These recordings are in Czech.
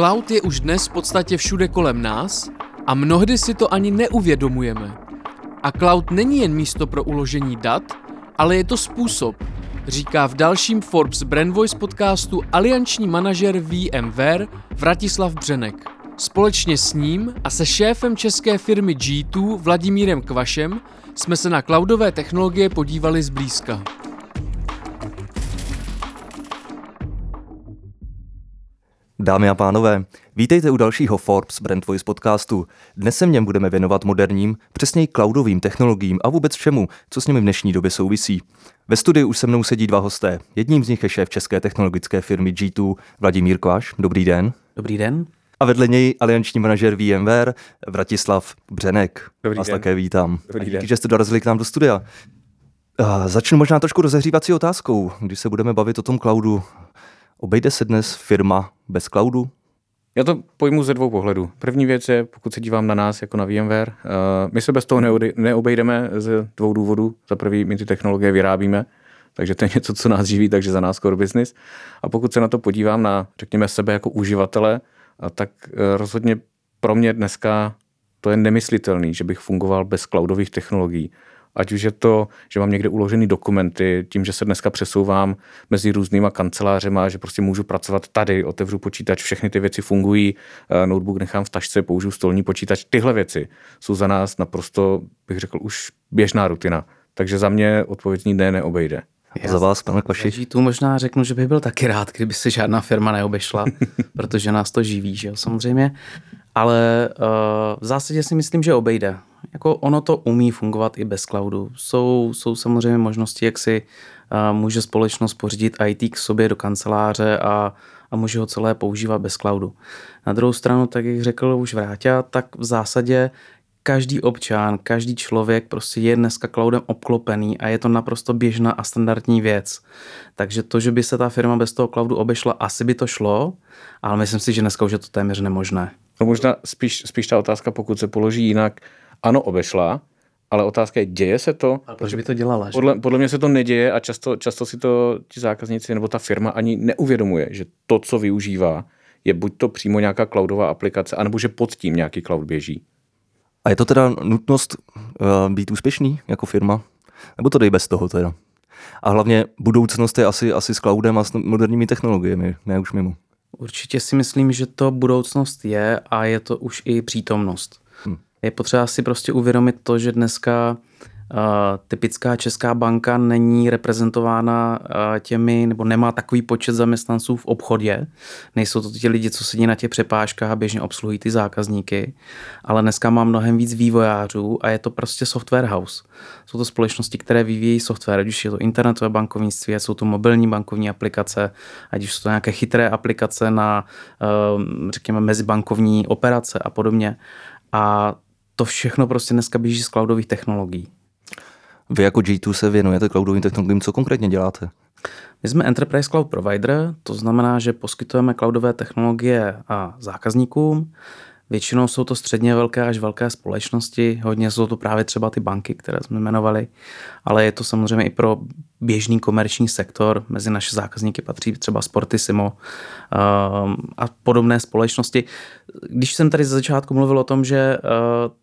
Cloud je už dnes v podstatě všude kolem nás a mnohdy si to ani neuvědomujeme. A cloud není jen místo pro uložení dat, ale je to způsob, říká v dalším Forbes Brand Voice podcastu alianční manažer VMware Vratislav Břenek. Společně s ním a se šéfem české firmy G2 Vladimírem Kvašem jsme se na cloudové technologie podívali zblízka. Dámy a pánové, vítejte u dalšího Forbes Brand Voice podcastu. Dnes se v něm budeme věnovat moderním, přesněji cloudovým technologiím a vůbec všemu, co s nimi v dnešní době souvisí. Ve studiu už se mnou sedí dva hosté. Jedním z nich je šéf české technologické firmy G2 Vladimír Kvaš. Dobrý den. Dobrý den. A vedle něj alianční manažer VMware Vratislav Břenek. Dobrý Vás den. také vítám. Dobrý a díky, den. že jste dorazili k nám do studia. Začnu možná trošku rozehřívací otázkou. Když se budeme bavit o tom cloudu, obejde se dnes firma bez cloudu? Já to pojmu ze dvou pohledů. První věc je, pokud se dívám na nás jako na VMware, uh, my se bez toho neobejdeme z dvou důvodů. Za prvý, my ty technologie vyrábíme, takže to je něco, co nás živí, takže za nás core business. A pokud se na to podívám na, řekněme, sebe jako uživatele, tak uh, rozhodně pro mě dneska to je nemyslitelný, že bych fungoval bez cloudových technologií. Ať už je to, že mám někde uložený dokumenty, tím, že se dneska přesouvám mezi různýma kancelářema, že prostě můžu pracovat tady, otevřu počítač, všechny ty věci fungují, eh, notebook nechám v tašce, použiju stolní počítač. Tyhle věci jsou za nás naprosto, bych řekl, už běžná rutina. Takže za mě odpovědní ne neobejde. A za vás, pane? Za tu možná řeknu, že bych byl taky rád, kdyby se žádná firma neobešla, protože nás to živí, že jo, samozřejmě. Ale uh, v zásadě si myslím, že obejde. Jako ono to umí fungovat i bez cloudu. Jsou, jsou samozřejmě možnosti, jak si může společnost pořídit IT k sobě do kanceláře a, a může ho celé používat bez cloudu. Na druhou stranu, tak jak řekl už Vráťa, tak v zásadě každý občan, každý člověk prostě je dneska cloudem obklopený a je to naprosto běžná a standardní věc. Takže to, že by se ta firma bez toho cloudu obešla, asi by to šlo, ale myslím si, že dneska už je to téměř nemožné. No možná spíš, spíš ta otázka, pokud se položí jinak, ano, obešla, ale otázka je, děje se to? Ale proč by to dělala? Že? Podle, podle mě se to neděje a často, často si to ti zákazníci nebo ta firma ani neuvědomuje, že to, co využívá, je buď to přímo nějaká cloudová aplikace, anebo že pod tím nějaký cloud běží. A je to teda nutnost uh, být úspěšný jako firma? Nebo to dej bez toho teda? A hlavně budoucnost je asi, asi s cloudem a s moderními technologiemi, ne už mimo. Určitě si myslím, že to budoucnost je a je to už i přítomnost. Je potřeba si prostě uvědomit to, že dneska uh, typická česká banka není reprezentována uh, těmi, nebo nemá takový počet zaměstnanců v obchodě. Nejsou to ti lidi, co sedí na těch přepážkách a běžně obsluhují ty zákazníky, ale dneska má mnohem víc vývojářů a je to prostě software house. Jsou to společnosti, které vyvíjí software, ať už je to internetové bankovnictví, jsou to mobilní bankovní aplikace, ať už jsou to nějaké chytré aplikace na, uh, řekněme, mezibankovní operace a podobně. A to všechno prostě dneska běží z cloudových technologií. Vy jako G2 se věnujete cloudovým technologiím, co konkrétně děláte? My jsme Enterprise Cloud Provider, to znamená, že poskytujeme cloudové technologie a zákazníkům. Většinou jsou to středně velké až velké společnosti, hodně jsou to právě třeba ty banky, které jsme jmenovali, ale je to samozřejmě i pro běžný komerční sektor. Mezi naše zákazníky patří třeba Sportissimo um, a podobné společnosti. Když jsem tady ze začátku mluvil o tom, že uh,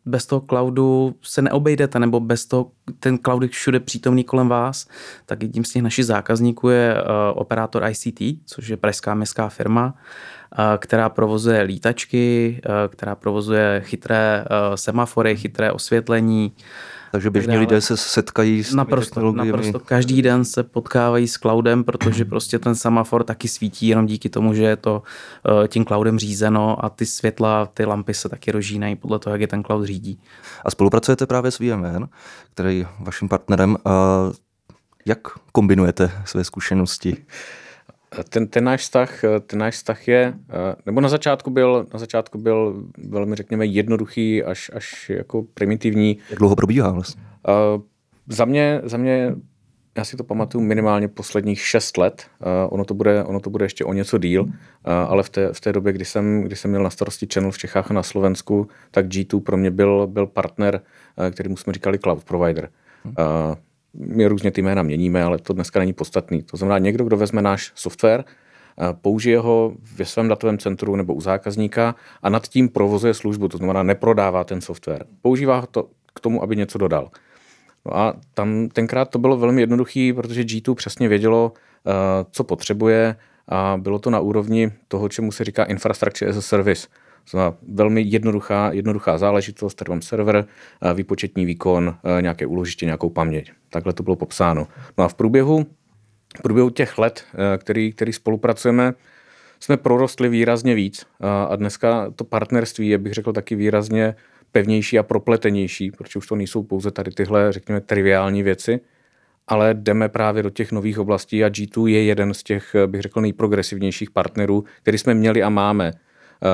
bez toho cloudu se neobejdete, nebo bez toho ten cloud je všude přítomný kolem vás, tak jedním z těch našich zákazníků je uh, operátor ICT, což je pražská městská firma, uh, která provozuje lítačky, která provozuje chytré semafory, chytré osvětlení, Takže běžní dále. lidé se setkají s Naprosto, naprosto každý den se potkávají s cloudem, protože prostě ten semafor taky svítí jenom díky tomu, že je to uh, tím cloudem řízeno a ty světla, ty lampy se taky rozžínají podle toho, jak je ten cloud řídí. A spolupracujete právě s VMware, který je vaším partnerem. A jak kombinujete své zkušenosti? Ten, ten, náš vztah, ten náš vztah je, eh, nebo na začátku byl, na začátku byl velmi, řekněme, jednoduchý až, až jako primitivní. Jak dlouho probíhá vlastně? Uh, za mě, za mě, já si to pamatuju minimálně posledních šest let. Uh, ono, to bude, ono to bude ještě o něco díl, uh, ale v té, v té době, kdy jsem, kdy jsem měl na starosti channel v Čechách a na Slovensku, tak G2 pro mě byl, byl partner, uh, kterýmu jsme říkali cloud provider. Uh, my různě ty jména měníme, ale to dneska není podstatný. To znamená někdo, kdo vezme náš software použije ho ve svém datovém centru nebo u zákazníka a nad tím provozuje službu, to znamená neprodává ten software. Používá to k tomu, aby něco dodal. No a tam tenkrát to bylo velmi jednoduché, protože G2 přesně vědělo, co potřebuje a bylo to na úrovni toho, čemu se říká infrastructure as a service. Znamená velmi jednoduchá, jednoduchá záležitost, tady mám server, výpočetní výkon, nějaké úložiště, nějakou paměť. Takhle to bylo popsáno. No a v průběhu, v průběhu těch let, který, který spolupracujeme, jsme prorostli výrazně víc a dneska to partnerství je, bych řekl, taky výrazně pevnější a propletenější, protože už to nejsou pouze tady tyhle, řekněme, triviální věci, ale jdeme právě do těch nových oblastí a G2 je jeden z těch, bych řekl, nejprogresivnějších partnerů, který jsme měli a máme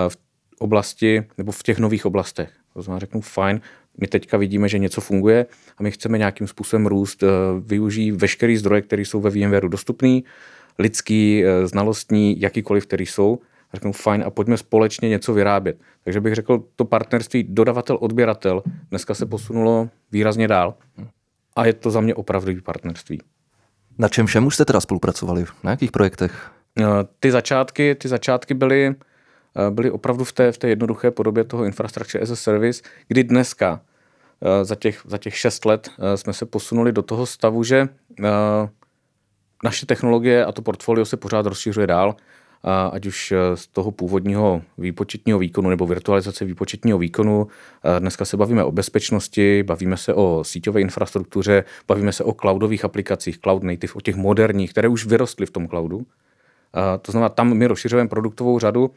v oblasti nebo v těch nových oblastech. To znamená, řeknu fajn, my teďka vidíme, že něco funguje a my chceme nějakým způsobem růst, eh, využijí veškerý zdroje, které jsou ve VMware dostupný, lidský, eh, znalostní, jakýkoliv, který jsou. A řeknu fajn a pojďme společně něco vyrábět. Takže bych řekl, to partnerství dodavatel-odběratel dneska se posunulo výrazně dál a je to za mě opravdový partnerství. Na čem všem už jste teda spolupracovali? Na jakých projektech? Eh, ty začátky, ty začátky byly byly opravdu v té, v té jednoduché podobě toho infrastructure as a service, kdy dneska eh, za těch, za těch šest let eh, jsme se posunuli do toho stavu, že naše technologie a to portfolio se pořád rozšiřuje dál, ať už z toho původního výpočetního výkonu nebo virtualizace výpočetního výkonu. Dneska se bavíme o bezpečnosti, bavíme se o síťové infrastruktuře, bavíme se o cloudových aplikacích, cloud native, o těch moderních, které už vyrostly v tom cloudu. To znamená, tam my rozšiřujeme produktovou řadu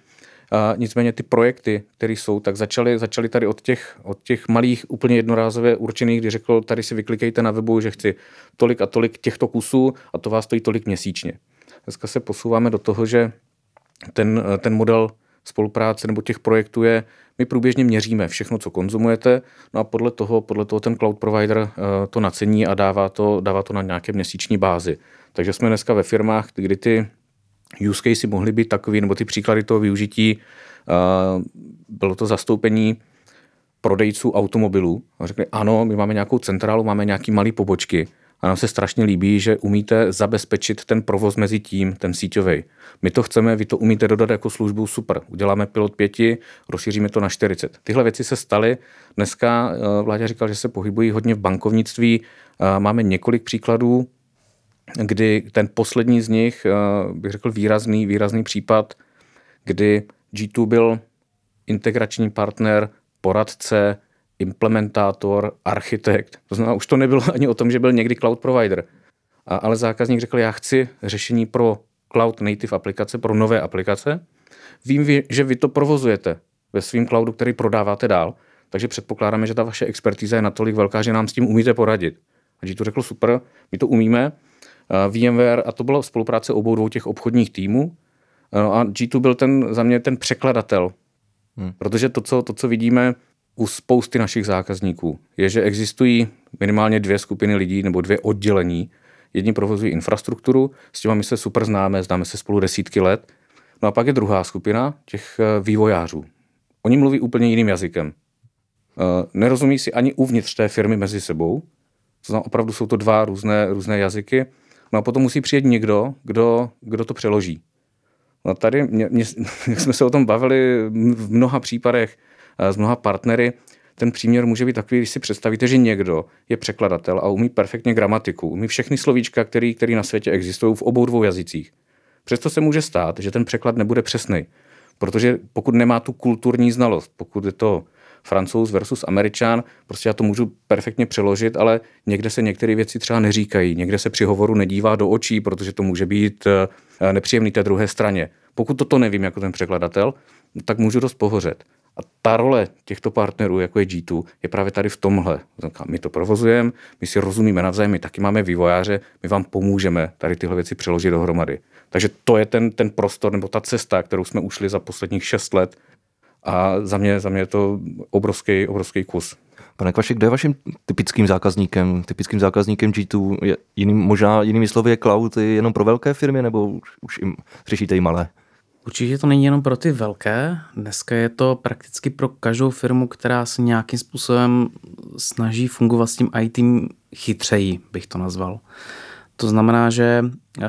a nicméně ty projekty, které jsou, tak začaly, začaly tady od těch, od těch malých, úplně jednorázově určených, kdy řekl, tady si vyklikejte na webu, že chci tolik a tolik těchto kusů a to vás stojí tolik měsíčně. Dneska se posouváme do toho, že ten, ten model spolupráce nebo těch projektů je, my průběžně měříme všechno, co konzumujete, no a podle toho, podle toho ten cloud provider uh, to nacení a dává to, dává to na nějaké měsíční bázi. Takže jsme dneska ve firmách, kdy ty use case mohly být takový, nebo ty příklady toho využití, uh, bylo to zastoupení prodejců automobilů. A řekli, ano, my máme nějakou centrálu, máme nějaký malý pobočky a nám se strašně líbí, že umíte zabezpečit ten provoz mezi tím, ten síťový. My to chceme, vy to umíte dodat jako službu, super. Uděláme pilot pěti, rozšíříme to na 40. Tyhle věci se staly. Dneska vládě říkal, že se pohybují hodně v bankovnictví. Máme několik příkladů, kdy ten poslední z nich, eh, bych řekl výrazný, výrazný případ, kdy G2 byl integrační partner, poradce, implementátor, architekt. To znamená, už to nebylo ani o tom, že byl někdy cloud provider. A, ale zákazník řekl, já chci řešení pro cloud native aplikace, pro nové aplikace. Vím, že vy to provozujete ve svém cloudu, který prodáváte dál, takže předpokládáme, že ta vaše expertíza je natolik velká, že nám s tím umíte poradit. A G2 řekl, super, my to umíme, VMware a to byla spolupráce obou dvou těch obchodních týmů. Eh, a G2 byl ten za mě ten překladatel, hmm. protože to co, to, co vidíme u spousty našich zákazníků, je, že existují minimálně dvě skupiny lidí nebo dvě oddělení. Jedni provozují infrastrukturu, s těma my se super známe, známe se spolu desítky let. No a pak je druhá skupina těch eh, vývojářů. Oni mluví úplně jiným jazykem. Nerozumí si ani uvnitř té firmy mezi sebou. To znamená, opravdu jsou to dva různé, různé jazyky. No a potom musí přijet někdo, kdo, kdo to přeloží. No tady, mě, mě, jak jsme se o tom bavili v mnoha případech eh, s mnoha partnery, ten příměr může být takový, když si představíte, že někdo je překladatel a umí perfektně gramatiku, umí všechny slovíčka, které který na světě existují v obou dvou jazycích. Přesto se může stát, že ten překlad nebude přesný, protože pokud nemá tu kulturní znalost, pokud je to francouz versus američan, prostě já to můžu perfektně přeložit, ale někde se některé věci třeba neříkají, někde se při hovoru nedívá do očí, protože to může být eh, nepříjemný té druhé straně. Pokud toto nevím jako ten překladatel, tak můžu dost pohořet. A ta role těchto partnerů, jako je G2, je právě tady v tomhle. My to provozujeme, my si rozumíme navzájem, my taky máme vývojáře, my vám pomůžeme tady tyhle věci přeložit dohromady. Takže to je ten, ten prostor nebo ta cesta, kterou jsme ušli za posledních šest let a za mě, za mě je to obrovský, obrovský kus. Pane Kvašek, kdo je vaším typickým zákazníkem? Typickým zákazníkem G2 je jiným, možná jinými slovy je cloud jenom pro velké firmy, nebo už, už jim, řešíte i malé? Určitě to není jenom pro ty velké. Dneska je to prakticky pro každou firmu, která se nějakým způsobem snaží fungovat s tím IT chytřeji, bych to nazval. To znamená, že uh,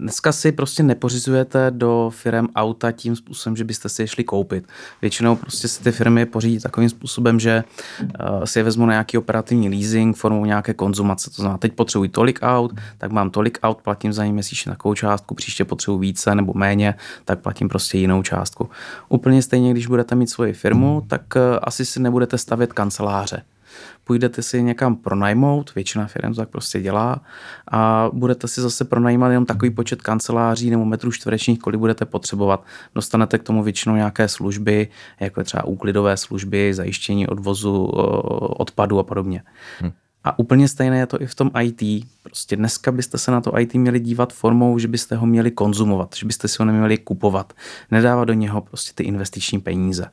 dneska si prostě nepořizujete do firm auta tím způsobem, že byste si je šli koupit. Většinou prostě si ty firmy pořídí takovým způsobem, že uh, si je vezmu na nějaký operativní leasing formou nějaké konzumace. To znamená, teď potřebuji tolik aut, tak mám tolik aut, platím za ně měsíčně takovou částku, příště potřebuji více nebo méně, tak platím prostě jinou částku. Úplně stejně, když budete mít svoji firmu, tak uh, asi si nebudete stavět kanceláře půjdete si někam pronajmout, většina firm to tak prostě dělá, a budete si zase pronajímat jenom takový počet kanceláří nebo metrů čtverečních, kolik budete potřebovat. Dostanete k tomu většinou nějaké služby, jako je třeba úklidové služby, zajištění odvozu odpadu a podobně. Hmm. A úplně stejné je to i v tom IT. Prostě dneska byste se na to IT měli dívat formou, že byste ho měli konzumovat, že byste si ho neměli kupovat, nedávat do něho prostě ty investiční peníze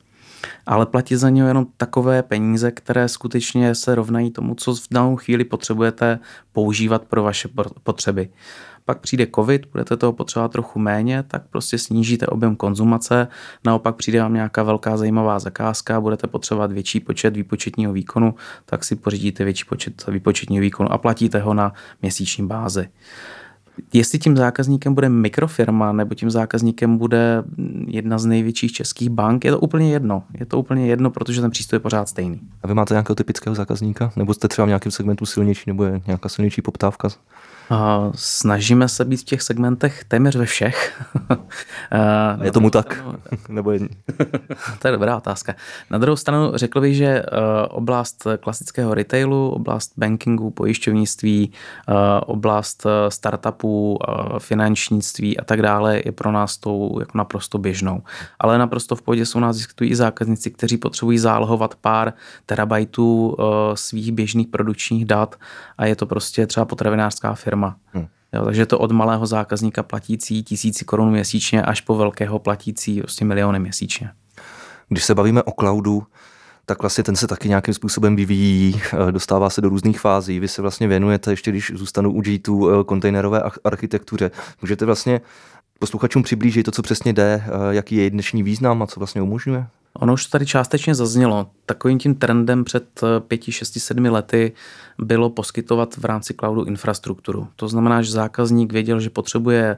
ale platit za něj jenom takové peníze, které skutečně se rovnají tomu, co v danou chvíli potřebujete používat pro vaše potřeby. Pak přijde covid, budete toho potřebovat trochu méně, tak prostě snížíte objem konzumace, naopak přijde vám nějaká velká zajímavá zakázka, budete potřebovat větší počet výpočetního výkonu, tak si pořídíte větší počet výpočetního výkonu a platíte ho na měsíční bázi jestli tím zákazníkem bude mikrofirma nebo tím zákazníkem bude jedna z největších českých bank, je to úplně jedno. Je to úplně jedno, protože ten přístup je pořád stejný. A vy máte nějakého typického zákazníka? Nebo jste třeba v nějakém segmentu silnější, nebo je nějaká silnější poptávka? Snažíme se být v těch segmentech téměř ve všech. je tomu tak? Nebo je... to je dobrá otázka. Na druhou stranu řekl bych, že eh, oblast klasického retailu, oblast bankingu, pojišťovnictví, eh, oblast eh, startupů, finančnictví a tak dále je pro nás tou jako naprosto běžnou. Ale naprosto v pohodě jsou nás diskutují i zákazníci, kteří potřebují zálohovat pár terabajtů svých běžných produkčních dat a je to prostě třeba potravinářská firma firma. Hmm. Jo, takže to od malého zákazníka platící tisíci korun měsíčně až po velkého platící prostě miliony měsíčně. Když se bavíme o cloudu, tak vlastně ten se taky nějakým způsobem vyvíjí, eh, dostává se do různých fází. Vy se vlastně věnujete, ještě když zůstanu u G2, eh, kontejnerové architektuře. Můžete vlastně posluchačům přiblížit to, co přesně jde, eh, jaký je dnešní význam a co vlastně umožňuje? Ono už to tady částečně zaznělo. Takovým tím trendem před 5, 6, 7 lety bylo poskytovat v rámci cloudu infrastrukturu. To znamená, že zákazník věděl, že potřebuje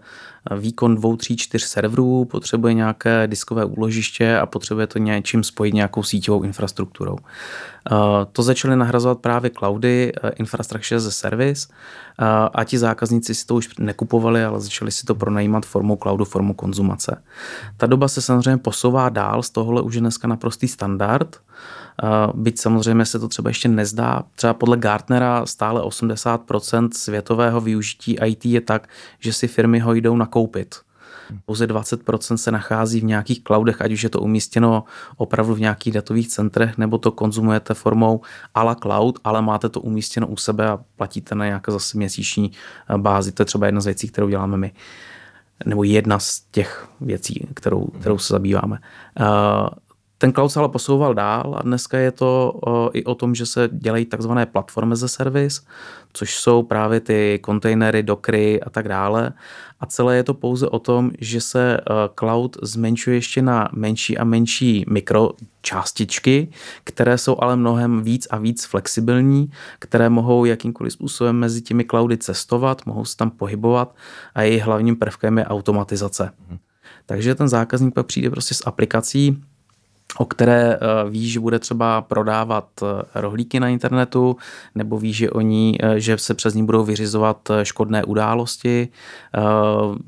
výkon dvou, tří, čtyř serverů, potřebuje nějaké diskové úložiště a potřebuje to něčím spojit nějakou síťovou infrastrukturou. Eh, to začaly nahrazovat právě cloudy, eh, infrastructure as a service eh, a ti zákazníci si to už nekupovali, ale začali si to pronajímat formou cloudu, formou konzumace. Ta doba se samozřejmě posouvá dál, z tohohle už je dneska naprostý standard, byť samozřejmě se to třeba ještě nezdá. Třeba podle Gartnera stále 80% světového využití IT je tak, že si firmy ho jdou nakoupit. Pouze 20% se nachází v nějakých cloudech, ať už je to umístěno opravdu v nějakých datových centrech, nebo to konzumujete formou a la cloud, ale máte to umístěno u sebe a platíte na nějaké zase měsíční eh, bázi. To je třeba jedna z věcí, kterou děláme my nebo jedna z těch věcí, kterou, kterou se zabýváme. Ten cloud se ale posouval dál a dneska je to i o tom, že se dělají takzvané platformy ze service, což jsou právě ty kontejnery, dokry a tak dále. A celé je to pouze o tom, že se cloud zmenšuje ještě na menší a menší mikročástičky, které jsou ale mnohem víc a víc flexibilní, které mohou jakýmkoliv způsobem mezi těmi cloudy cestovat, mohou se tam pohybovat a její hlavním prvkem je automatizace. Mhm. Takže ten zákazník pak přijde prostě s aplikací, o které eh, ví, že bude třeba prodávat eh, rohlíky na internetu, nebo ví, že oni, eh, že se přes ní budou vyřizovat škodné události,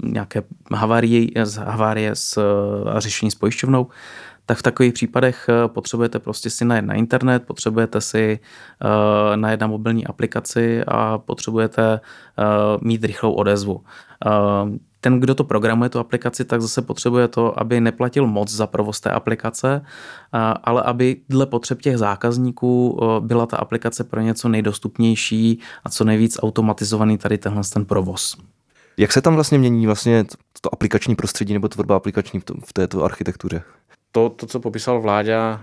nějaké havárie, havárie s, a řešení s pojišťovnou, tak v takových případech potřebujete prostě si najet na internet, potřebujete si najet na mobilní aplikaci a potřebujete mít rychlou odezvu ten, kdo to programuje, tu aplikaci, tak zase potřebuje to, aby neplatil moc za provoz té aplikace, ale aby dle potřeb těch zákazníků byla ta aplikace pro něco nejdostupnější a co nejvíc automatizovaný tady tenhle ten provoz. Jak se tam vlastně mění vlastně to aplikační prostředí nebo tvorba aplikační v této architektuře? To, to, co popisal vláda,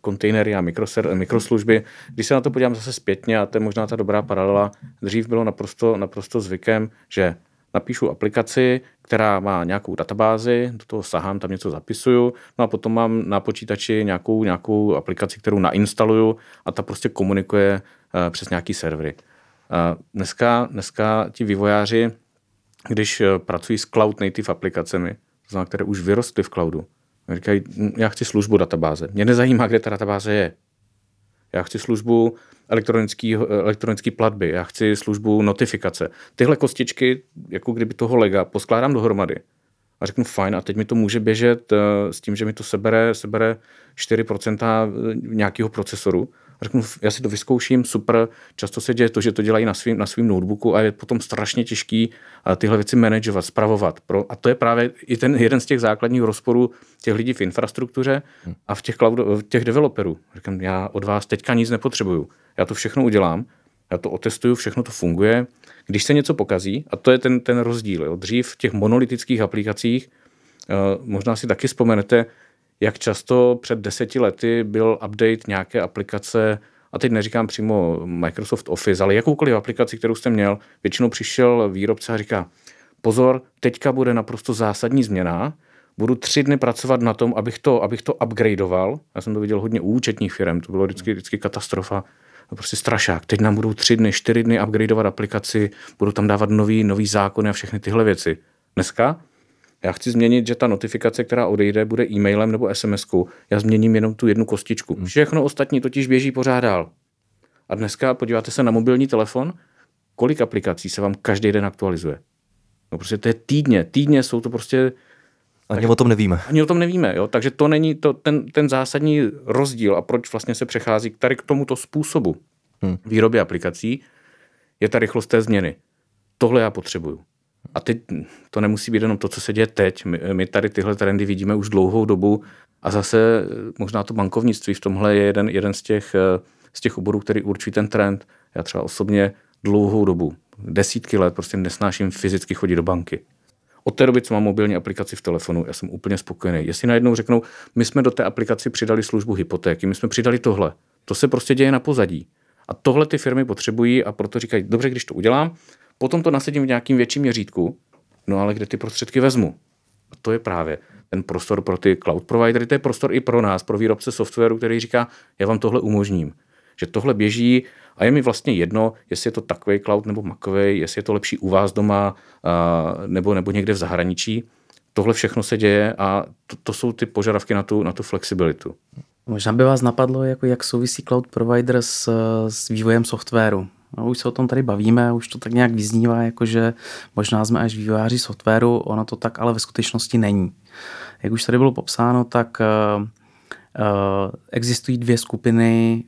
kontejnery a mikroser, mikroslužby, když se na to podívám zase zpětně, a to je možná ta dobrá paralela, dřív bylo naprosto, naprosto zvykem, že napíšu aplikaci, která má nějakou databázi, do toho sahám, tam něco zapisuju, no a potom mám na počítači nějakou, nějakou aplikaci, kterou nainstaluju a ta prostě komunikuje uh, přes nějaký servery. Dneska, dneska ti vývojáři když eh, pracují s cloud native aplikacemi, to znamená, které už vyrostly v cloudu, říkají, "Hm, já chci službu databáze. Mě nezajímá, kde ta databáze je. Já chci službu elektronický, elektronický platby, já chci službu notifikace. Tyhle kostičky, jako kdyby toho lega, poskládám dohromady a řeknu fajn a teď mi to může běžet eh, s tím, že mi to sebere, sebere 4% nějakého procesoru. Řeknu, já si to vyzkouším, super, často se děje to, že to dělají na svým, na svým notebooku a je potom strašně těžký eh, tyhle věci manažovat, spravovat. Pro, a to je právě i ten jeden z těch základních rozporů těch lidí v infrastruktuře a v těch, cloud, v těch developerů. Říkám, já od vás teďka nic nepotřebuju. Já to všechno udělám, já to otestuju, všechno to funguje. Když se něco pokazí, a to je ten, ten rozdíl, jo, dřív v těch monolitických aplikacích, eh, možná si taky vzpomenete, jak často před deseti lety byl update nějaké aplikace, a teď neříkám přímo Microsoft Office, ale jakoukoliv aplikaci, kterou jste měl, většinou přišel výrobce a říká, pozor, teďka bude naprosto zásadní změna, budu tři dny pracovat na tom, abych to, abych to upgradeoval. Já jsem to viděl hodně u účetních firm, to bylo vždycky, vždycky katastrofa. Prostě strašák. Teď nám budou tři dny, čtyři dny upgradeovat aplikaci, budou tam dávat nový, nový zákony a všechny tyhle věci. Dneska já chci změnit, že ta notifikace, která odejde, bude e-mailem nebo SMS-kou. Já změním jenom tu jednu kostičku. Všechno ostatní totiž běží pořád dál. A dneska podíváte se na mobilní telefon, kolik aplikací se vám každý den aktualizuje. No prostě to je týdně. Týdně jsou to prostě Ani o tom nevíme. ani o tom nevíme, jo? takže to není to, ten, ten zásadní rozdíl a proč vlastně se přechází k tady k tomuto způsobu Hmm. výroby aplikací, je ta rychlost té změny. Tohle já potřebuju. A teď to nemusí být jenom to, co se děje teď. My, my tady tyhle trendy vidíme už dlouhou dobu a zase možná to bankovnictví v tomhle je jeden, jeden z, těch, eh, z těch oborů, který určí ten trend. Já třeba osobně dlouhou dobu, desítky let, prostě nesnáším fyzicky chodit do banky. Od té doby, co mám mobilní aplikaci v telefonu, já jsem úplně spokojený. Jestli najednou řeknou, my jsme do té aplikaci přidali službu hypotéky, my jsme přidali tohle. To se prostě děje na pozadí. A tohle ty firmy potřebují a proto říkají, dobře, když to udělám, potom to nasadím v nějakým větším měřítku, no ale kde ty prostředky vezmu? A to je právě ten prostor pro ty cloud providery, to je prostor i pro nás, pro výrobce softwaru, který říká, já vám tohle umožním. Že tohle běží a je mi vlastně jedno, jestli je to takový cloud nebo makový, jestli je to lepší u vás doma a, nebo, nebo někde v zahraničí. Tohle všechno se děje a to, to jsou ty požadavky na tu, na tu flexibilitu. Možná by vás napadlo, jako jak souvisí cloud provider s, s vývojem softwaru. No, už se o tom tady bavíme, už to tak nějak vyznívá, jakože možná jsme až vývojáři softwaru, ono to tak ale ve skutečnosti není. Jak už tady bylo popsáno, tak uh, uh, existují dvě skupiny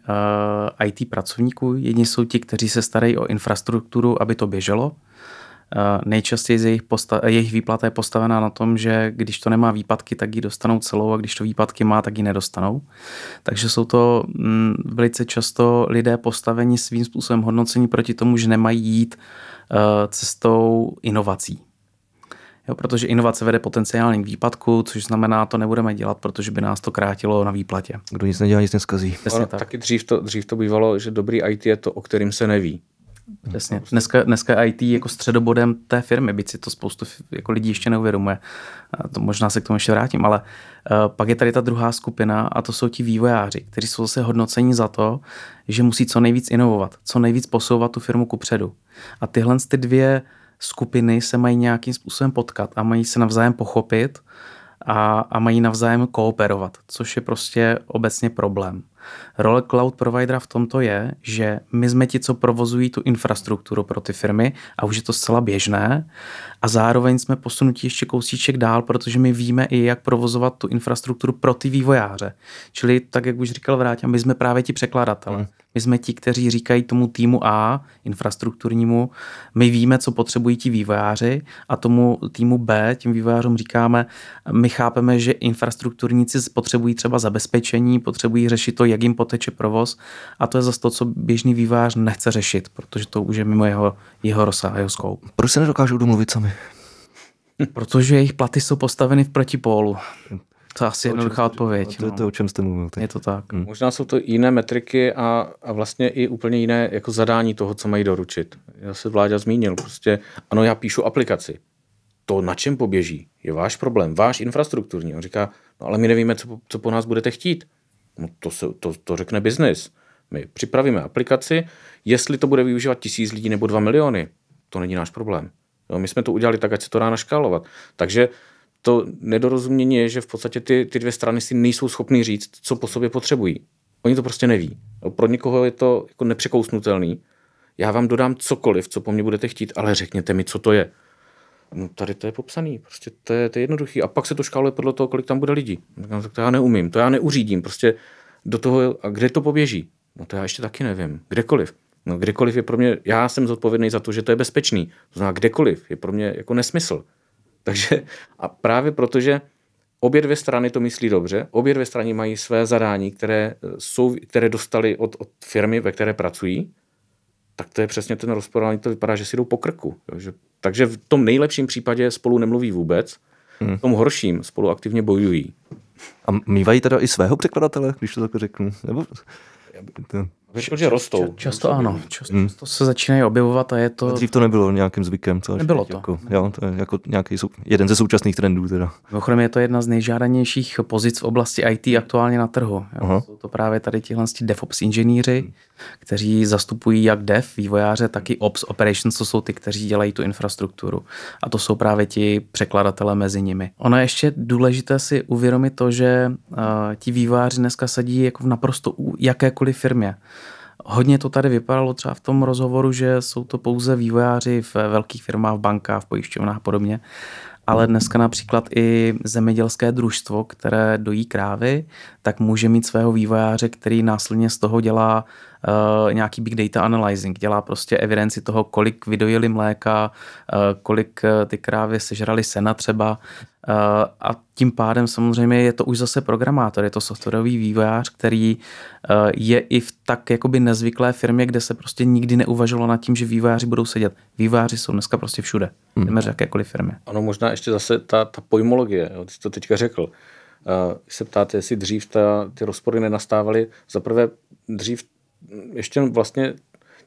uh, IT pracovníků. Jedni jsou ti, kteří se starají o infrastrukturu, aby to běželo. Uh, nejčastěji z jejich, posta- jejich výplata je postavená na tom, že když to nemá výpadky, tak ji dostanou celou a když to výpadky má, tak ji nedostanou. Takže jsou to mm, velice často lidé postaveni svým způsobem hodnocení proti tomu, že nemají jít uh, cestou inovací. Jo, protože inovace vede potenciálně k výpadku, což znamená, to nebudeme dělat, protože by nás to krátilo na výplatě. Kdo nic nedělá, nic neskazí. Přesně Ono, tak. taky dřív to, dřív to bývalo, že dobrý IT je to, o kterým se neví. Přesně. Dneska, dneska IT jako středobodem té firmy, byť si to spoustu jako lidí ještě neuvědomuje. A to možná se k tomu ještě vrátím, ale uh, pak je tady ta druhá skupina a to jsou ti vývojáři, kteří jsou zase hodnoceni za to, že musí co nejvíc inovovat, co nejvíc posouvat tu firmu ku předu. A tyhle ty dvě skupiny se mají nějakým způsobem potkat a mají se navzájem pochopit a, a mají navzájem kooperovat, což je prostě obecně problém. Role cloud providera v tomto je, že my jsme ti, co provozují tu infrastrukturu pro ty firmy a už je to zcela běžné a zároveň jsme posunutí ještě kousíček dál, protože my víme i, jak provozovat tu infrastrukturu pro ty vývojáře. Čili tak, jak už říkal Vráťa, my jsme právě ti překladatelé. My jsme ti, kteří říkají tomu týmu A, infrastrukturnímu, my víme, co potřebují ti vývojáři a tomu týmu B, tím vývojářům říkáme, my chápeme, že infrastrukturníci potřebují třeba zabezpečení, potřebují řešit to, jak jim poteče provoz a to je zase to, co běžný vývojář nechce řešit, protože to už je mimo jeho, jeho rozsah, jeho scope. Proč se nedokážou domluvit sami? Protože jejich platy jsou postaveny v protipólu. To je asi jednoduchá odpověď. To je no. to, o čem jste mluvil. teď. Je to tak. Možná jsou to jiné metriky a, a vlastně i úplně jiné jako zadání toho, co mají doručit. Já se Vláďa zmínil, prostě ano, já píšu aplikaci. To, na čem poběží, je váš problém, váš infrastrukturní. On říká, no ale my nevíme, co, po- co po nás budete chtít. No to, se, to, to řekne biznis. My připravíme aplikaci, jestli to bude využívat tisíc lidí nebo dva miliony, to není náš problém. Jo, my jsme to udělali tak, ať se to dá naškálovat. Takže to nedorozumění je, že v podstatě ty, ty dvě strany si nejsou schopny říct, co po sobě potřebují. Oni to prostě neví. Jo, pro někoho je to jako nepřekousnutelný. Já vám dodám cokoliv, co po mně budete chtít, ale řekněte mi, co to je. No tady to je popsaný, prostě to je, to je jednoduchý. A pak se to škáluje podle toho, kolik tam bude lidí. No, tak to já neumím, to já neuřídím, prostě do toho, a kde to poběží? No to já ještě taky nevím, kdekoliv. No kdekoliv je pro mě, já jsem zodpovědný za to, že to je bezpečný. To znamená, kdekoliv je pro mě jako nesmysl. Takže a právě protože obě dvě strany to myslí dobře, obě dvě strany mají své zadání, které, jsou, které dostali od, od firmy, ve které pracují, tak to je přesně ten rozpor, to vypadá, že si jdou po krku. Jo, že, takže v tom nejlepším případě spolu nemluví vůbec, hmm. v tom horším spolu aktivně bojují. A mývají teda i svého překladatele, když to tak řeknu? Nebo... To... Řekl, že rostou. Často ano, často, hmm. často se začínají objevovat a je to... A dřív to nebylo nějakým zvykem. Co nebylo to. Jako, jo, to je jako nějaký sou, jeden ze současných trendů teda. Mimochodem je to jedna z nejžádanějších pozic v oblasti IT aktuálně na trhu. Jo. Jsou to právě tady tihle DevOps inženýři, hmm. Kteří zastupují jak dev, vývojáře, tak i Ops Operations, co jsou ty, kteří dělají tu infrastrukturu. A to jsou právě ti překladatelé mezi nimi. Ono je ještě důležité si uvědomit to, že uh, ti vývojáři dneska sedí jako v naprosto jakékoliv firmě. Hodně to tady vypadalo třeba v tom rozhovoru, že jsou to pouze vývojáři v velkých firmách, v bankách, v pojišťovnách a podobně. Ale dneska například i zemědělské družstvo, které dojí krávy, tak může mít svého vývojáře, který následně z toho dělá uh, nějaký big data analyzing, dělá prostě evidenci toho, kolik vydojili mléka, uh, kolik uh, ty krávy sežrali sena třeba a tím pádem samozřejmě je to už zase programátor, je to softwarový vývojář, který uh, je i v tak jakoby nezvyklé firmě, kde se prostě nikdy neuvažovalo nad tím, že vývojáři budou sedět. Vývojáři jsou dneska prostě všude, hmm. téměř jakékoliv firmě. Ano, možná ještě zase ta, ta pojmologie, jo, ty jsi to teďka řekl. Uh, se ptáte, jestli dřív ta, ty rozpory nenastávaly. Za prvé dřív ještě vlastně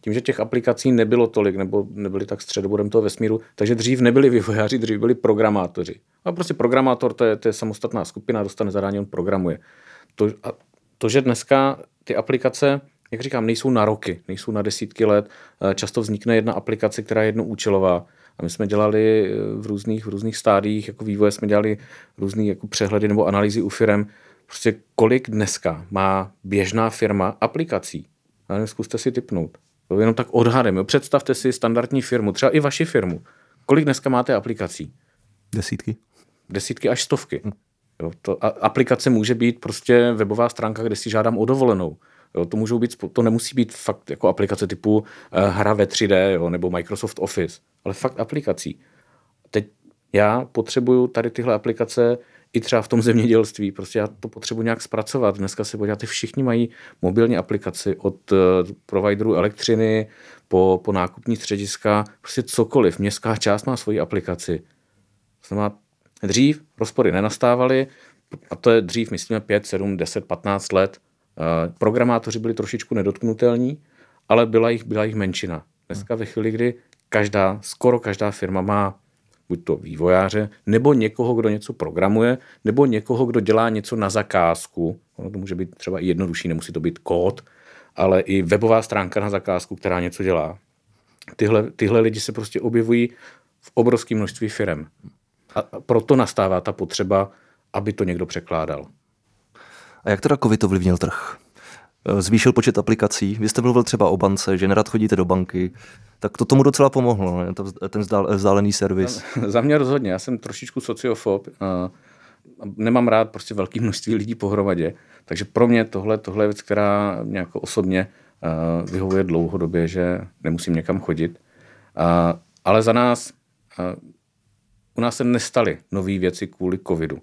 tím, že těch aplikací nebylo tolik, nebo nebyly tak středobodem toho vesmíru, takže dřív nebyli vývojáři, dřív byli programátoři. A prostě programátor to je, to je samostatná skupina, dostane zadání, on programuje. To, a to, že dneska ty aplikace, jak říkám, nejsou na roky, nejsou na desítky let, eh, často vznikne jedna aplikace, která je jednoúčelová. A my jsme dělali eh, v různých, v různých stádiích jako vývoje, jsme dělali různé jako přehledy nebo analýzy u firm, prostě kolik dneska má běžná firma aplikací ale zkuste si typnout. Jenom tak odhadem. Jo. Představte si standardní firmu, třeba i vaši firmu. Kolik dneska máte aplikací? Desítky. Desítky až stovky. Hm. Jo, to, a, aplikace může být prostě webová stránka, kde si žádám o dovolenou. Jo, to, můžou být, to nemusí být fakt jako aplikace typu uh, hra ve 3D jo, nebo Microsoft Office, ale fakt aplikací. Teď já potřebuju tady tyhle aplikace i třeba v tom zemědělství. Prostě já to potřebuji nějak zpracovat. Dneska se podíváte, všichni mají mobilní aplikaci od uh, providerů elektřiny po, po nákupní střediska, prostě cokoliv. Městská část má svoji aplikaci. Znamená, dřív rozpory nenastávaly, a to je dřív, myslíme, 5, 7, 10, 15 let. Uh, programátoři byli trošičku nedotknutelní, ale byla jich, byla jich menšina. Dneska ve chvíli, kdy každá, skoro každá firma má buď to vývojáře, nebo někoho, kdo něco programuje, nebo někoho, kdo dělá něco na zakázku. Ono to může být třeba i jednodušší, nemusí to být kód, ale i webová stránka na zakázku, která něco dělá. Tyhle, tyhle lidi se prostě objevují v obrovském množství firm. A proto nastává ta potřeba, aby to někdo překládal. A jak teda COVID ovlivnil trh? Zvýšil počet aplikací. Vy jste mluvil třeba o bance, že nerad chodíte do banky tak to tomu docela pomohlo, ne? ten vzdálený servis. Za mě rozhodně, já jsem trošičku sociofob, nemám rád prostě velké množství lidí pohromadě, takže pro mě tohle, tohle je věc, která mě jako osobně vyhovuje dlouhodobě, že nemusím někam chodit. Ale za nás, u nás se nestaly nové věci kvůli covidu.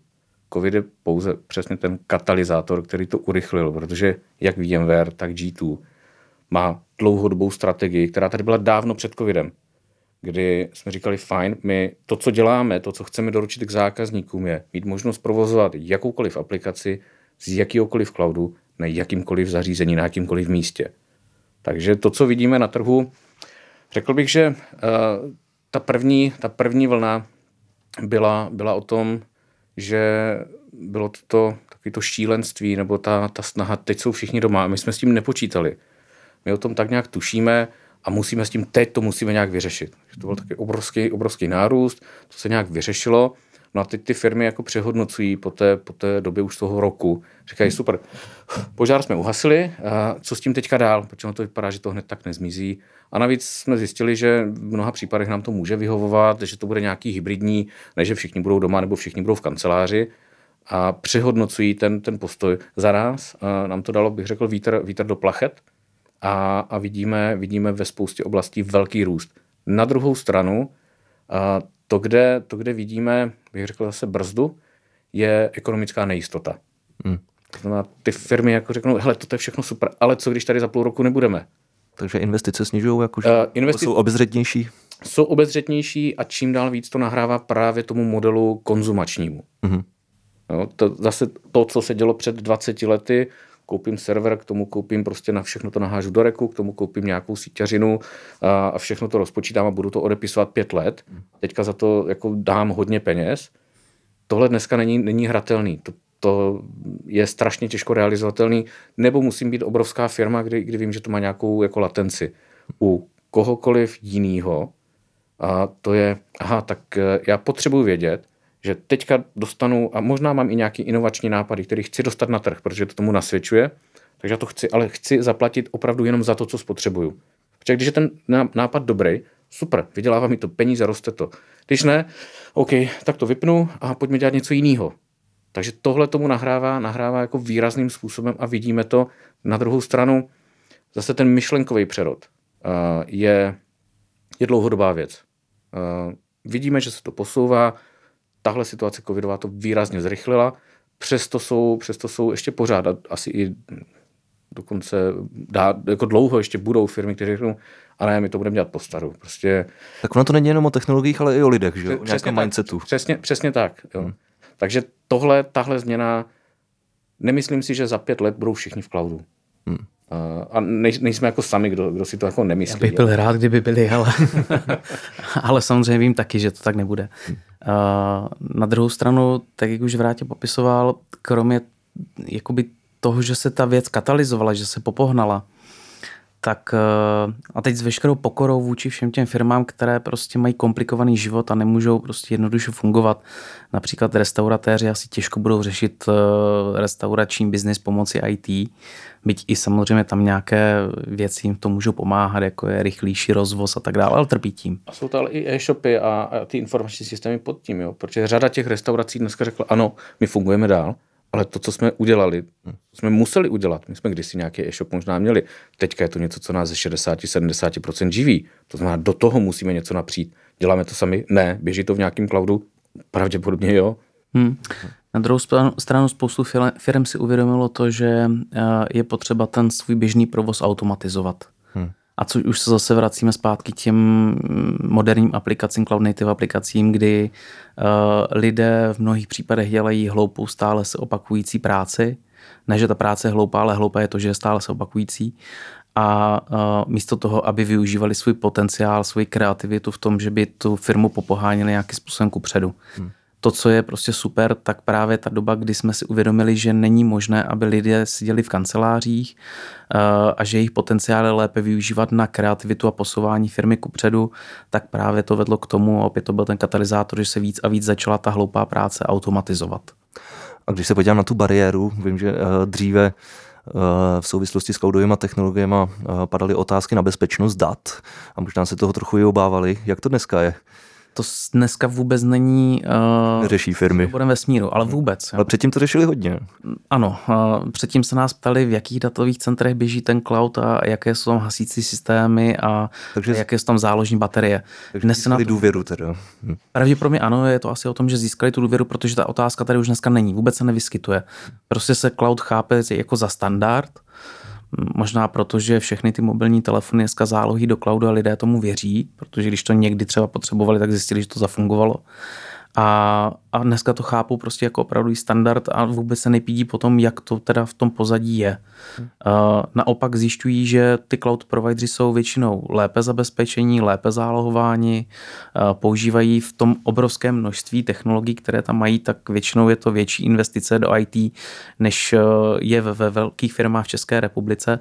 Covid je pouze přesně ten katalyzátor, který to urychlil, protože jak VMware, tak G2 má dlouhodobou strategii, která tady byla dávno před covidem, kdy jsme říkali, fajn, my to, co děláme, to, co chceme doručit k zákazníkům, je mít možnost provozovat jakoukoliv aplikaci z jakýkoliv cloudu na jakýmkoliv zařízení, na jakýmkoliv místě. Takže to, co vidíme na trhu, řekl bych, že uh, ta, první, ta první vlna byla, byla o tom, že bylo to takové to šílenství nebo ta, ta snaha, teď jsou všichni doma a my jsme s tím nepočítali. My o tom tak nějak tušíme a musíme s tím teď to musíme nějak vyřešit. To byl taky obrovský, obrovský nárůst, to se nějak vyřešilo. No a teď ty firmy jako přehodnocují po té, po té době už toho roku. Říkají, super, požár jsme uhasili, a co s tím teďka dál? Protože to vypadá, že to hned tak nezmizí. A navíc jsme zjistili, že v mnoha případech nám to může vyhovovat, že to bude nějaký hybridní, ne že všichni budou doma nebo všichni budou v kanceláři a přehodnocují ten, ten postoj za nás. A nám to dalo, bych řekl, vítr, vítr do plachet a, a vidíme, vidíme ve spoustě oblastí velký růst. Na druhou stranu, a to, kde, to, kde vidíme, bych řekl zase brzdu, je ekonomická nejistota. Hmm. To znamená, ty firmy jako řeknou, hele, to je všechno super, ale co když tady za půl roku nebudeme? Takže investice snižují, jakože uh, investic... jsou obezřetnější? Jsou obezřetnější a čím dál víc to nahrává právě tomu modelu konzumačnímu. Mm-hmm. Jo, to, zase to, co se dělo před 20 lety, koupím server, k tomu koupím prostě na všechno to nahážu do reku, k tomu koupím nějakou síťařinu a, a všechno to rozpočítám a budu to odepisovat pět let. Teďka za to jako dám hodně peněz. Tohle dneska není, není hratelný. To, to je strašně těžko realizovatelný, nebo musím být obrovská firma, kdy, kdy vím, že to má nějakou jako latenci. U kohokoliv jiného, a to je, aha, tak eh, já potřebuji vědět, že teďka dostanu, a možná mám i nějaký inovační nápady, který chci dostat na trh, protože to tomu nasvědčuje, takže já to chci, ale chci zaplatit opravdu jenom za to, co spotřebuju. Protože když je ten nápad dobrý, super, vydělává mi to peníze, roste to. Když ne, OK, tak to vypnu a pojďme dělat něco jiného. Takže tohle tomu nahrává, nahrává jako výrazným způsobem a vidíme to. Na druhou stranu zase ten myšlenkový přerod uh, je, je dlouhodobá věc. Uh, vidíme, že se to posouvá, tahle situace covidová to výrazně zrychlila, přesto jsou, přesto jsou ještě pořád, asi i dokonce dá, jako dlouho ještě budou firmy, které řeknou, a ne, my to budeme dělat po staru. Prostě... Tak ono to není jenom o technologiích, ale i o lidech, že? o nějakém mindsetu. Přesně, přesně tak. Jo. Hmm. Takže tohle, tahle změna, nemyslím si, že za pět let budou všichni v cloudu. Hmm. A nej, nejsme jako sami, kdo, kdo si to jako nemyslí. Já bych byl rád, kdyby byli, ale, ale samozřejmě vím taky, že to tak nebude. Hmm. Na druhou stranu, tak jak už Vrátě popisoval, kromě jakoby toho, že se ta věc katalyzovala, že se popohnala, tak eh, a teď s veškerou pokorou vůči všem těm firmám, které prostě mají komplikovaný život a nemůžou prostě jednoduše fungovat. Například restauratéři asi těžko budou řešit eh, restaurační biznis pomocí IT, byť i samozřejmě tam nějaké věci jim to můžou pomáhat, jako je rychlejší rozvoz a tak dále, ale trpí tím. A jsou to ale i e-shopy a, a ty informační systémy pod tím, jo? protože řada těch restaurací dneska řekla, ano, my fungujeme dál, ale to, co jsme udělali, co jsme museli udělat, my jsme kdysi nějaký e-shop možná měli, teďka je to něco, co nás ze 60-70% živí. To znamená, do toho musíme něco napřít. Děláme to sami? Ne. Běží to v nějakém cloudu? Pravděpodobně jo. Hmm. Na druhou stranu spoustu firm si uvědomilo to, že eh, je potřeba ten svůj běžný provoz automatizovat. A co už se zase vracíme zpátky těm moderním aplikacím, cloud native aplikacím, kdy uh, lidé v mnohých případech dělají hloupou stále se opakující práci. Ne, že ta práce je hloupá, ale hloupá je to, že je stále se opakující. A uh, místo toho, aby využívali svůj potenciál, svoji kreativitu v tom, že by tu firmu popoháněli nějakým způsobem kupředu. Hmm to, co je prostě super, tak právě ta doba, kdy jsme si uvědomili, že není možné, aby lidé seděli v kancelářích eh, a že jejich potenciál je lépe využívat na kreativitu a posouvání firmy kupředu, tak právě to vedlo k tomu, a opět to byl ten katalyzátor, že se víc a víc začala ta hloupá práce automatizovat. A když se podívám na tu bariéru, vím, že eh, dříve eh, v souvislosti s cloudovými technologiemi padaly otázky na bezpečnost dat a možná se toho trochu i obávali. Jak to dneska je? To dneska vůbec není... Uh, Řeší firmy. Budeme vesmíru, ale vůbec. Ale předtím to řešili hodně. Ano, uh, předtím se nás ptali, v jakých datových centrech běží ten cloud a jaké jsou tam hasící systémy a, takže, a jaké jsou tam záložní baterie. Takže Dnes na to, důvěru teda. Hm. Pravděpodobně ano, je to asi o tom, že získali tu důvěru, protože ta otázka tady už dneska není, vůbec se nevyskytuje. Prostě se cloud chápe jako za standard, Možná proto, že všechny ty mobilní telefony dneska zálohy do cloudu a lidé tomu věří, protože když to někdy třeba potřebovali, tak zjistili, že to zafungovalo. A, a dneska to chápou prostě jako opravdu standard a vůbec se nepídí potom, jak to teda v tom pozadí je. Uh, naopak zjišťují, že ty cloud provideři jsou většinou lépe zabezpečení, lépe zálohováni, uh, používají v tom obrovském množství technologií, které tam mají, tak většinou je to větší investice do IT, než uh, je ve, ve velkých firmách v České republice,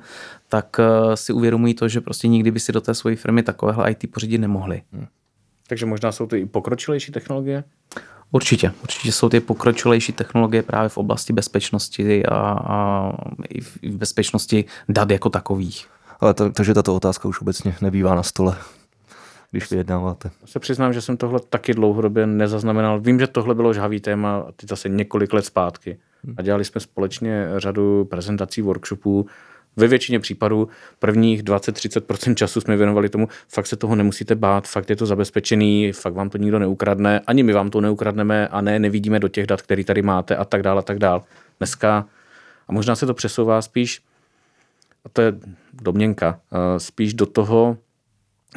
tak uh, si uvědomují to, že prostě nikdy by si do té své firmy takovéhle IT pořídit nemohli. Hmm. Takže možná jsou to i pokročilejší technologie? Určitě, určitě jsou ty pokročilejší technologie právě v oblasti bezpečnosti a, a i v, i v bezpečnosti dat jako takových. Ale to, takže tato otázka už obecně nebývá na stole, když vyjednáváte. Se přiznám, že jsem tohle taky dlouhodobě nezaznamenal. Vím, že tohle bylo žhavý téma teď zase několik let zpátky. A dělali jsme společně řadu prezentací, workshopů, ve většině případů prvních 20-30% času jsme věnovali tomu, fakt se toho nemusíte bát, fakt je to zabezpečený, fakt vám to nikdo neukradne, ani my vám to neukradneme a ne, nevidíme do těch dat, které tady máte a tak dále a tak dále. Dneska, a možná se to přesouvá spíš, a to je domněnka, spíš do toho,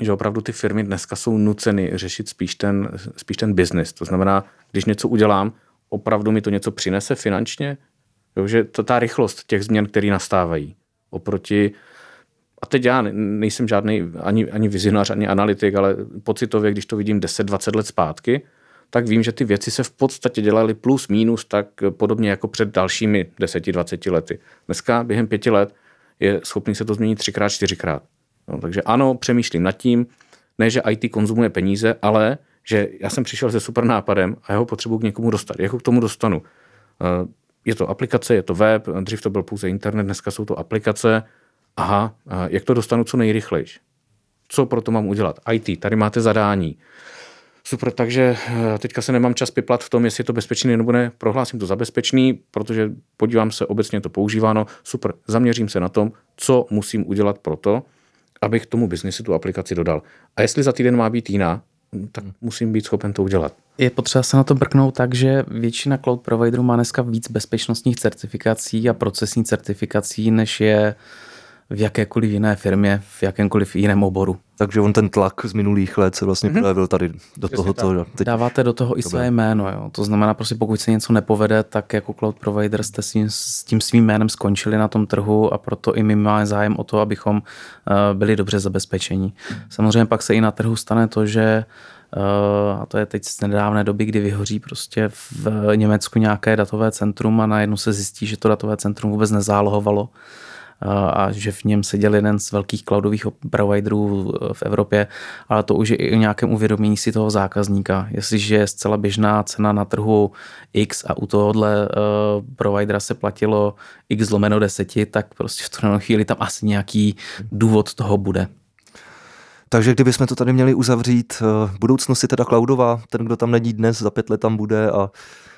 že opravdu ty firmy dneska jsou nuceny řešit spíš ten, spíš ten business. To znamená, když něco udělám, opravdu mi to něco přinese finančně, jo, že to ta rychlost těch změn, které nastávají oproti a teď já nejsem žádný ani, ani vizionář, ani analytik, ale pocitově, když to vidím 10-20 let zpátky, tak vím, že ty věci se v podstatě dělaly plus minus tak podobně jako před dalšími 10-20 lety. Dneska během pěti let je schopný se to změnit třikrát, čtyřikrát. No, takže ano, přemýšlím nad tím, ne, že IT konzumuje peníze, ale že já jsem přišel se super nápadem a jeho potřebuji k někomu dostat. Jak ho k tomu dostanu? Je to aplikace, je to web, dřív to byl pouze internet, dneska jsou to aplikace. Aha, jak to dostanu co nejrychleji? Co pro to mám udělat? IT, tady máte zadání. Super, takže eh, teďka se nemám čas piplat v tom, jestli je to bezpečný nebo ne. Prohlásím to za bezpečný, protože podívám se, obecně to používáno. Super, zaměřím se na tom, co musím udělat pro to, abych tomu biznisu tu aplikaci dodal. A jestli za týden má být jiná, tak musím být schopen to udělat. Je potřeba se na to brknout tak, že většina cloud providerů má dneska víc bezpečnostních certifikací a procesních certifikací, než je v jakékoliv jiné firmě, v jakémkoliv jiném oboru. Takže on ten tlak z minulých let se vlastně mm-hmm. projevil tady do toho. Co teď... Dáváte do toho i své jméno. Jo. To znamená, prostě pokud se něco nepovede, tak jako cloud provider jste s tím, s tím svým jménem skončili na tom trhu a proto i my máme zájem o to, abychom uh, byli dobře zabezpečení. Samozřejmě pak se i na trhu stane to, že Uh, a to je teď z nedávné doby, kdy vyhoří prostě v Německu nějaké datové centrum a najednou se zjistí, že to datové centrum vůbec nezálohovalo a že v něm seděl jeden z velkých cloudových providerů v Evropě, ale to už je i o nějakém uvědomění si toho zákazníka. Jestliže je zcela běžná cena na trhu X a u tohohle uh, providera se platilo X lomeno deseti, tak prostě v tu chvíli tam asi nějaký důvod toho bude. Takže kdybychom to tady měli uzavřít, eh, budoucnost je teda cloudová, ten, kdo tam není dnes, za pět let tam bude a...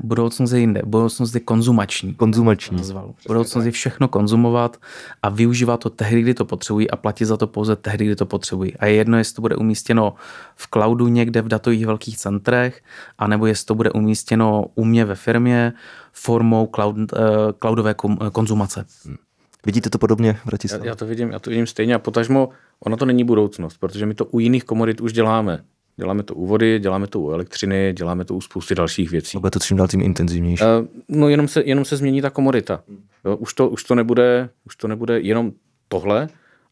Budoucnost je jinde, budoucnost je konzumační. Konzumační. Nazval. Budoucnost je všechno konzumovat a využívat to tehdy, kdy to potřebují a platit za to pouze tehdy, kdy to potřebují. A je jedno, jestli to bude umístěno v cloudu někde v datových velkých centrech, anebo jestli to bude umístěno u mě ve firmě formou cloud, uh, cloudové konzumace. Hmm. Vidíte to podobně, Bratislava? Já, já to vidím, já to vidím stejně a potažmo, ono to není budoucnost, protože my to u jiných komodit už děláme. Děláme to u vody, děláme to u elektřiny, děláme to u spousty dalších věcí. Bude to čím dál tím intenzivnější. Uh, no jenom se, jenom se změní ta komodita. Jo, už, to, už, to nebude, už to nebude jenom tohle,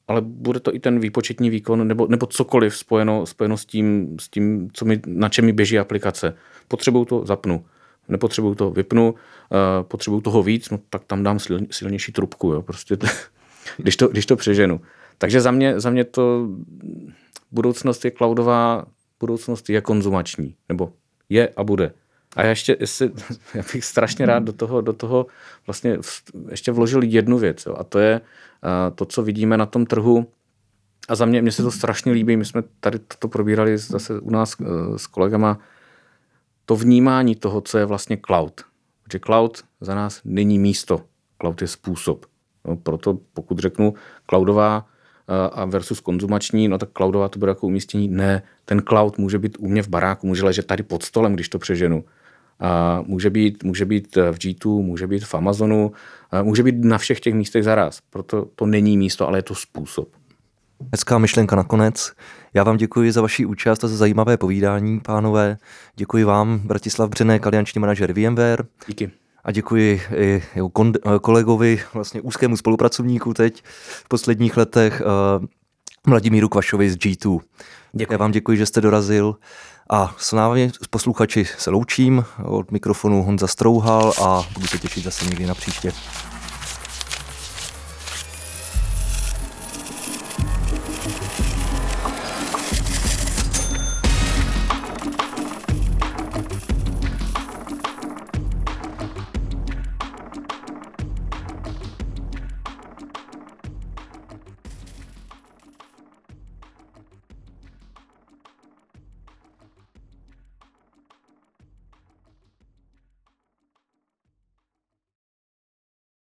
ale bude to i ten výpočetní výkon nebo, nebo cokoliv spojeno, spojeno s, tím, s tím, co mi, na čem mi běží aplikace. Potřebuju to, zapnu nepotřebuju to, vypnu, uh, potřebuju toho víc, no tak tam dám sil, silnější trubku, jo, prostě, když, to, když to přeženu. Takže za mě, za mě to budoucnost je cloudová, budoucnost je konzumační, nebo je a bude. A já ještě, jestli, já bych strašně rád do toho, do toho vlastně ještě vložil jednu věc, jo, a to je uh, to, co vidíme na tom trhu, a za mě, mně se to strašně líbí, my jsme tady toto probírali zase u nás uh, s kolegama, to vnímání toho, co je vlastně cloud. Protože cloud za nás není místo, cloud je způsob. No, proto pokud řeknu cloudová eh, a versus konzumační, no tak cloudová to bude jako umístění. Ne, ten cloud může být u mě v baráku, může ležet tady pod stolem, když to přeženu. A může být, může být v G2, může být v Amazonu, může být na všech těch místech zaraz. Proto to není místo, ale je to způsob. Hezká myšlenka nakonec. Já vám děkuji za vaši účast a za zajímavé povídání, pánové. Děkuji vám, Bratislav Břenek, alianční manažer VMware. Díky. A děkuji i jeho kolegovi, vlastně úzkému spolupracovníku teď v posledních letech, uh, Vladimíru Kvašovi z G2. Děkuji. Já vám děkuji, že jste dorazil. A s námi, s posluchači, se loučím. Od mikrofonu Honza Strouhal a budu se těšit zase někdy na příště.